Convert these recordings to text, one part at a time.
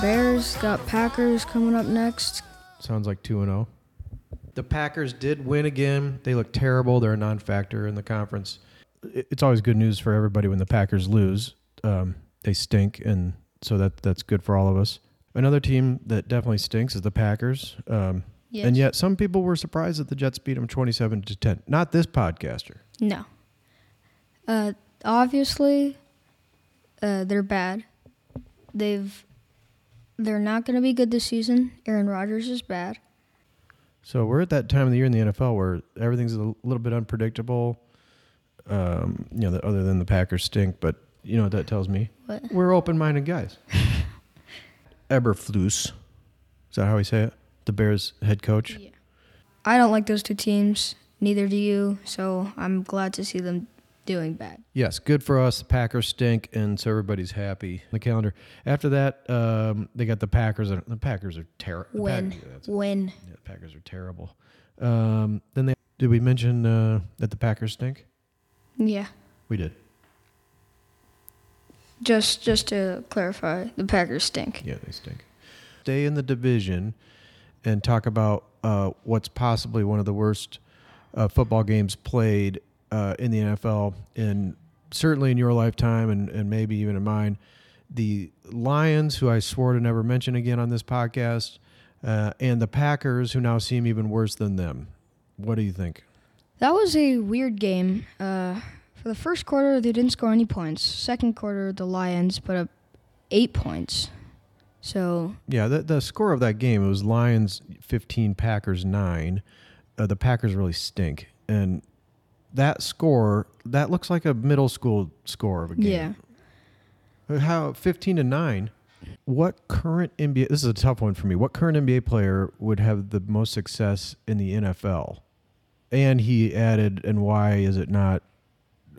Bears got Packers coming up next. Sounds like 2 and 0. The Packers did win again. They look terrible. They're a non factor in the conference. It's always good news for everybody when the Packers lose. Um, they stink, and so that that's good for all of us. Another team that definitely stinks is the Packers. Um, Yes. And yet, some people were surprised that the Jets beat them 27 to 10. Not this podcaster. No. Uh, obviously, uh, they're bad. They've they're not going to be good this season. Aaron Rodgers is bad. So we're at that time of the year in the NFL where everything's a little bit unpredictable. Um, you know, the, other than the Packers stink, but you know what that tells me? What? We're open-minded guys. Eberflus, is that how we say it? The Bears head coach. Yeah. I don't like those two teams. Neither do you. So I'm glad to see them doing bad. Yes, good for us. The Packers stink, and so everybody's happy. The calendar. After that, um, they got the Packers. The Packers are terrible. Win. Win. Yeah, the Packers are terrible. Um, then they did we mention uh, that the Packers stink? Yeah. We did. Just just to clarify, the Packers stink. Yeah, they stink. Stay in the division and talk about uh, what's possibly one of the worst uh, football games played uh, in the NFL, and certainly in your lifetime, and, and maybe even in mine. The Lions, who I swore to never mention again on this podcast, uh, and the Packers, who now seem even worse than them. What do you think? That was a weird game. Uh, for the first quarter, they didn't score any points. Second quarter, the Lions put up eight points. So Yeah, the, the score of that game it was Lions 15, Packers 9. Uh, the Packers really stink. And that score, that looks like a middle school score of a game. yeah, How 15 to 9. What current NBA This is a tough one for me. What current NBA player would have the most success in the NFL? And he added and why is it not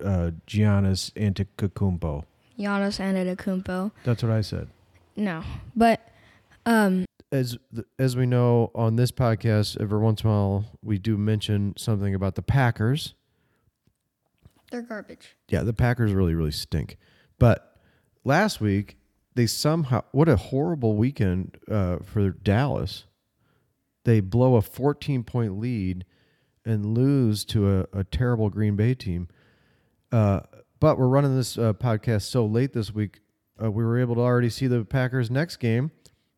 uh Giannis Antetokounmpo? Giannis Antetokounmpo. That's what I said. No, but um, as as we know on this podcast, every once in a while we do mention something about the Packers. They're garbage. Yeah, the Packers really really stink. But last week they somehow what a horrible weekend uh, for Dallas. They blow a 14 point lead and lose to a, a terrible Green Bay team. Uh, but we're running this uh, podcast so late this week, uh, we were able to already see the Packers' next game,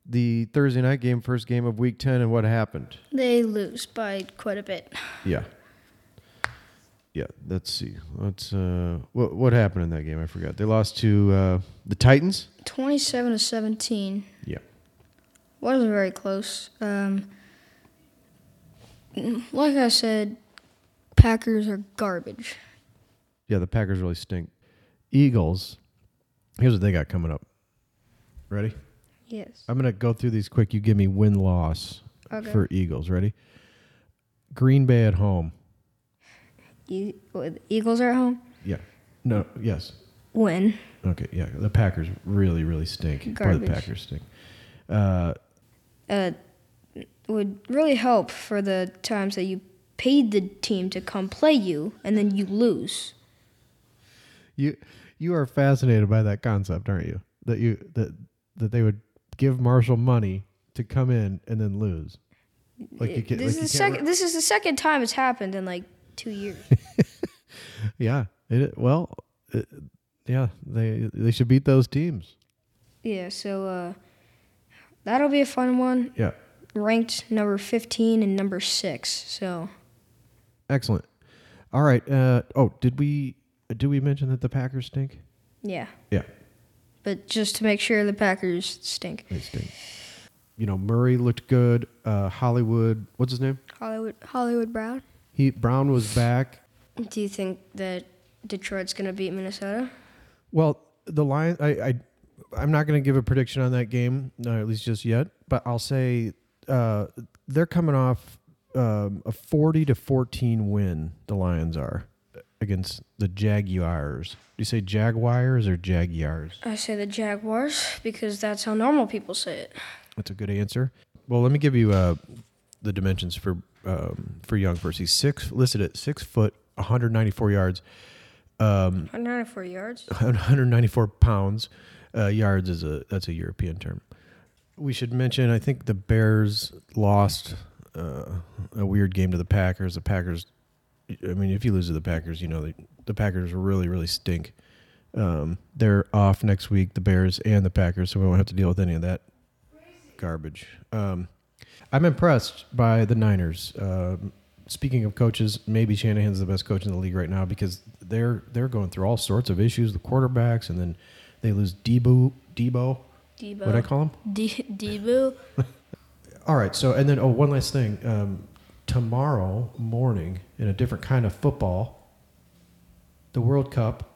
the Thursday night game, first game of Week 10, and what happened. They lose by quite a bit. Yeah. Yeah, let's see. Let's uh what what happened in that game? I forgot. They lost to uh the Titans? Twenty-seven to seventeen. Yeah. wasn't very close. Um, like I said, Packers are garbage. Yeah, the Packers really stink. Eagles. Here's what they got coming up. Ready? Yes. I'm going to go through these quick. You give me win loss Okay. for Eagles. Ready? Green Bay at home. E- Eagles are at home. Yeah. No, yes. Win. Okay, yeah. The Packers really really stink. Or the Packers stink. Uh Uh, would really help for the times that you paid the team to come play you and then you lose. You you are fascinated by that concept, aren't you? That you that that they would give Marshall money to come in and then lose. Like you can, this like is the second. This is the second time it's happened in like two years. Yeah. It, well, it, yeah, they they should beat those teams. yeah. So uh, that'll be a fun one. Yeah. Ranked number fifteen and number six. So Excellent. All right. Uh, oh, did we did we mention that the Packers stink? yeah. Yeah, But just to make sure the Packers stink. they stink. You know, Murray looked good. Uh, Hollywood, what's his name? Hollywood Hollywood Brown. He Brown was back. Do you think that Detroit's gonna beat Minnesota? Well, the Lions. I, I I'm not going to give a prediction on that game, uh, at least just yet. But I'll say uh, they're coming off um, a 40 to 14 win. The Lions are against the Jaguars. Do you say Jaguars or Jaguars? I say the Jaguars because that's how normal people say it. That's a good answer. Well, let me give you uh, the dimensions for um, for Young first. He's six, listed at six foot, 194 yards, um, 194 yards. 194 pounds. Uh, yards is a that's a European term. we should mention. I think the Bears lost uh, a weird game to the Packers. The Packers. I mean, if you lose to the Packers, you know the, the Packers really, really stink. Um, they're off next week, the Bears and the Packers, so we won't have to deal with any of that garbage. Um, I'm impressed by the Niners. Um speaking of coaches, maybe Shanahan's the best coach in the league right now because they're they're going through all sorts of issues. The quarterbacks, and then they lose Deebo. Deebo. Deebo. What I call him? D- Deebo. All right. So, and then, oh, one last thing. Um, tomorrow morning, in a different kind of football, the World Cup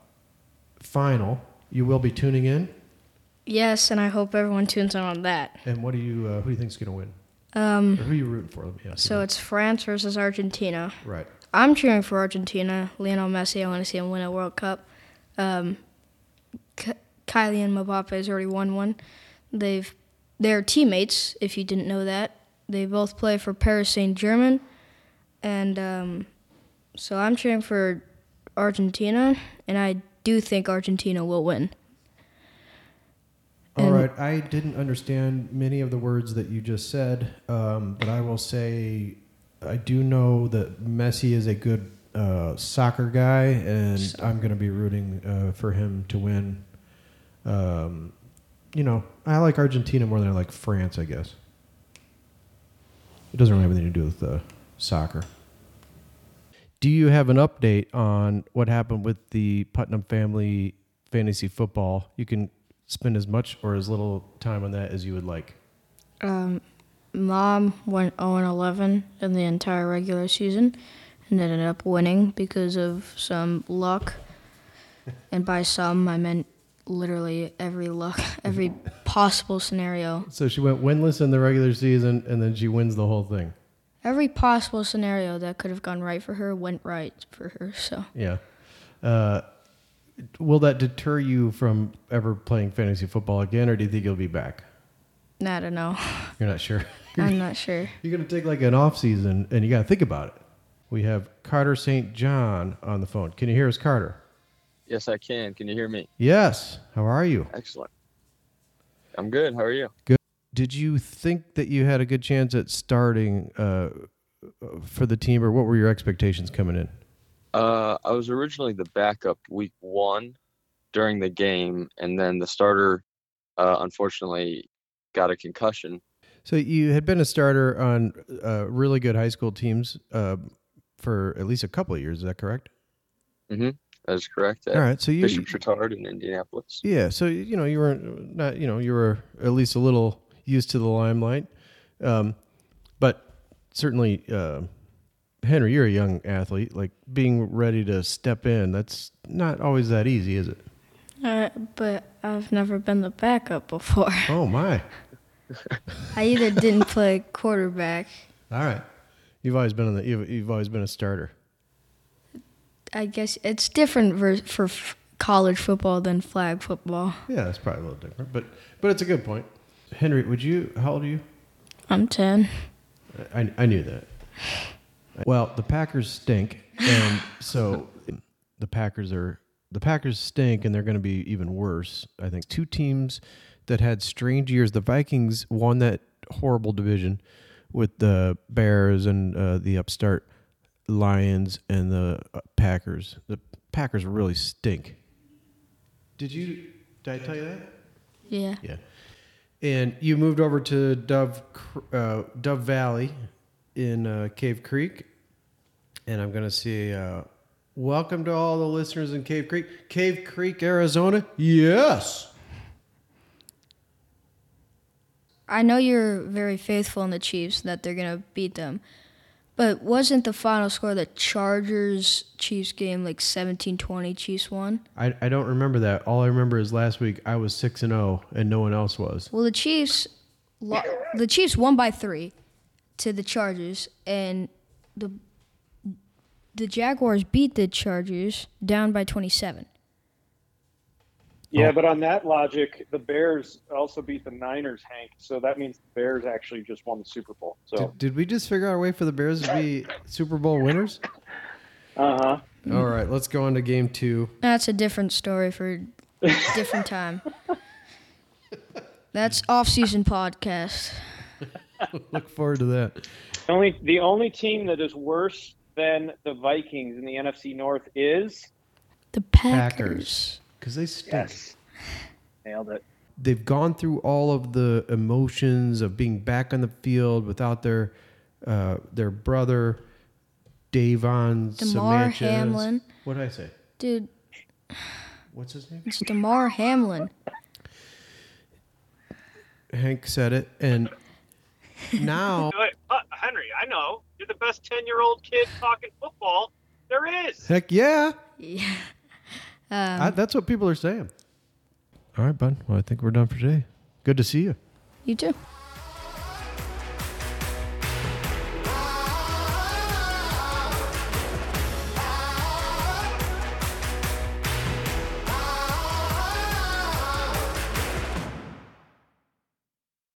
final. You will be tuning in. Yes, and I hope everyone tunes in on that. And what do you? Uh, who do you think's going to win? Um, who are you rooting for? Let me ask so that. it's France versus Argentina. right. I'm cheering for Argentina. Lionel Messi. I want to see him win a World Cup. Um, K- Kylian Mbappe has already won one. They've they're teammates. If you didn't know that, they both play for Paris Saint Germain, and um, so I'm cheering for Argentina, and I do think Argentina will win. All And- right. I didn't understand many of the words that you just said, um, but I will say I do know that Messi is a good uh, soccer guy, and I'm going to be rooting uh, for him to win. Um, you know, I like Argentina more than I like France, I guess. It doesn't really have anything to do with uh, soccer. Do you have an update on what happened with the Putnam family fantasy football? You can spend as much or as little time on that as you would like. Um, Mom went 0 11 in the entire regular season and ended up winning because of some luck. And by some, I meant literally every luck, every possible scenario. So she went winless in the regular season, and then she wins the whole thing. Every possible scenario that could have gone right for her went right for her. So Yeah. Uh, will that deter you from ever playing fantasy football again, or do you think you'll be back? I don't know. You're not sure. I'm not sure. You're gonna take like an off season, and you gotta think about it. We have Carter St. John on the phone. Can you hear us, Carter? Yes, I can. Can you hear me? Yes. How are you? Excellent. I'm good. How are you? Good. Did you think that you had a good chance at starting uh, for the team, or what were your expectations coming in? Uh, I was originally the backup week one during the game, and then the starter, uh, unfortunately, got a concussion. So you had been a starter on uh, really good high school teams uh, for at least a couple of years. Is that correct? Mm-hmm. That is correct. All right. So you, Bishop Chatard in Indianapolis. yeah. So you know you were not you know you were at least a little used to the limelight, um, but certainly uh, Henry, you're a young athlete. Like being ready to step in, that's not always that easy, is it? Uh, but I've never been the backup before. Oh my! I either didn't play quarterback. All right. You've always been on the. You've, you've always been a starter. I guess it's different for f- college football than flag football. Yeah, it's probably a little different, but but it's a good point. Henry, would you? How old are you? I'm 10. I, I knew that. Well, the Packers stink, and so the Packers are the Packers stink, and they're going to be even worse. I think two teams that had strange years. The Vikings won that horrible division with the Bears and uh, the upstart Lions and the uh, Packers. The Packers really stink. Did you? Did I tell you that? Yeah. Yeah. And you moved over to Dove uh, Dove Valley in uh, Cave Creek, and I'm gonna say, uh, welcome to all the listeners in Cave Creek, Cave Creek, Arizona. Yes. I know you're very faithful in the Chiefs that they're going to beat them. But wasn't the final score of the Chargers Chiefs game like 17-20 Chiefs won? I, I don't remember that. All I remember is last week I was six and zero, and no one else was. Well, the Chiefs lo- the Chiefs won by 3 to the Chargers and the the Jaguars beat the Chargers down by 27. Yeah, Oh. but on that logic, the Bears also beat the Niners, Hank. So that means the Bears actually just won the Super Bowl. So, Did, did we just figure out a way for the Bears to be Super Bowl winners? uh huh. All right, let's go on to game two. That's a different story for different time. That's off-season podcast. Look forward to that. The only the only team that is worse than the Vikings in the NFC North is The Packers. Packers. Because they stink. nailed it. They've gone through all of the emotions of being back on the field without their uh, their brother, Davon Damar Sanchez. Hamlin. What did I say? Dude, What's his name? it's Damar Hamlin. Hank said it, and now Wait, uh, Henry, I know you're the best ten-year-old kid talking football there is. heck yeah, Yeah. I, that's what people are saying. All right, bud. Well, I think we're done for today. Good to see you. You too.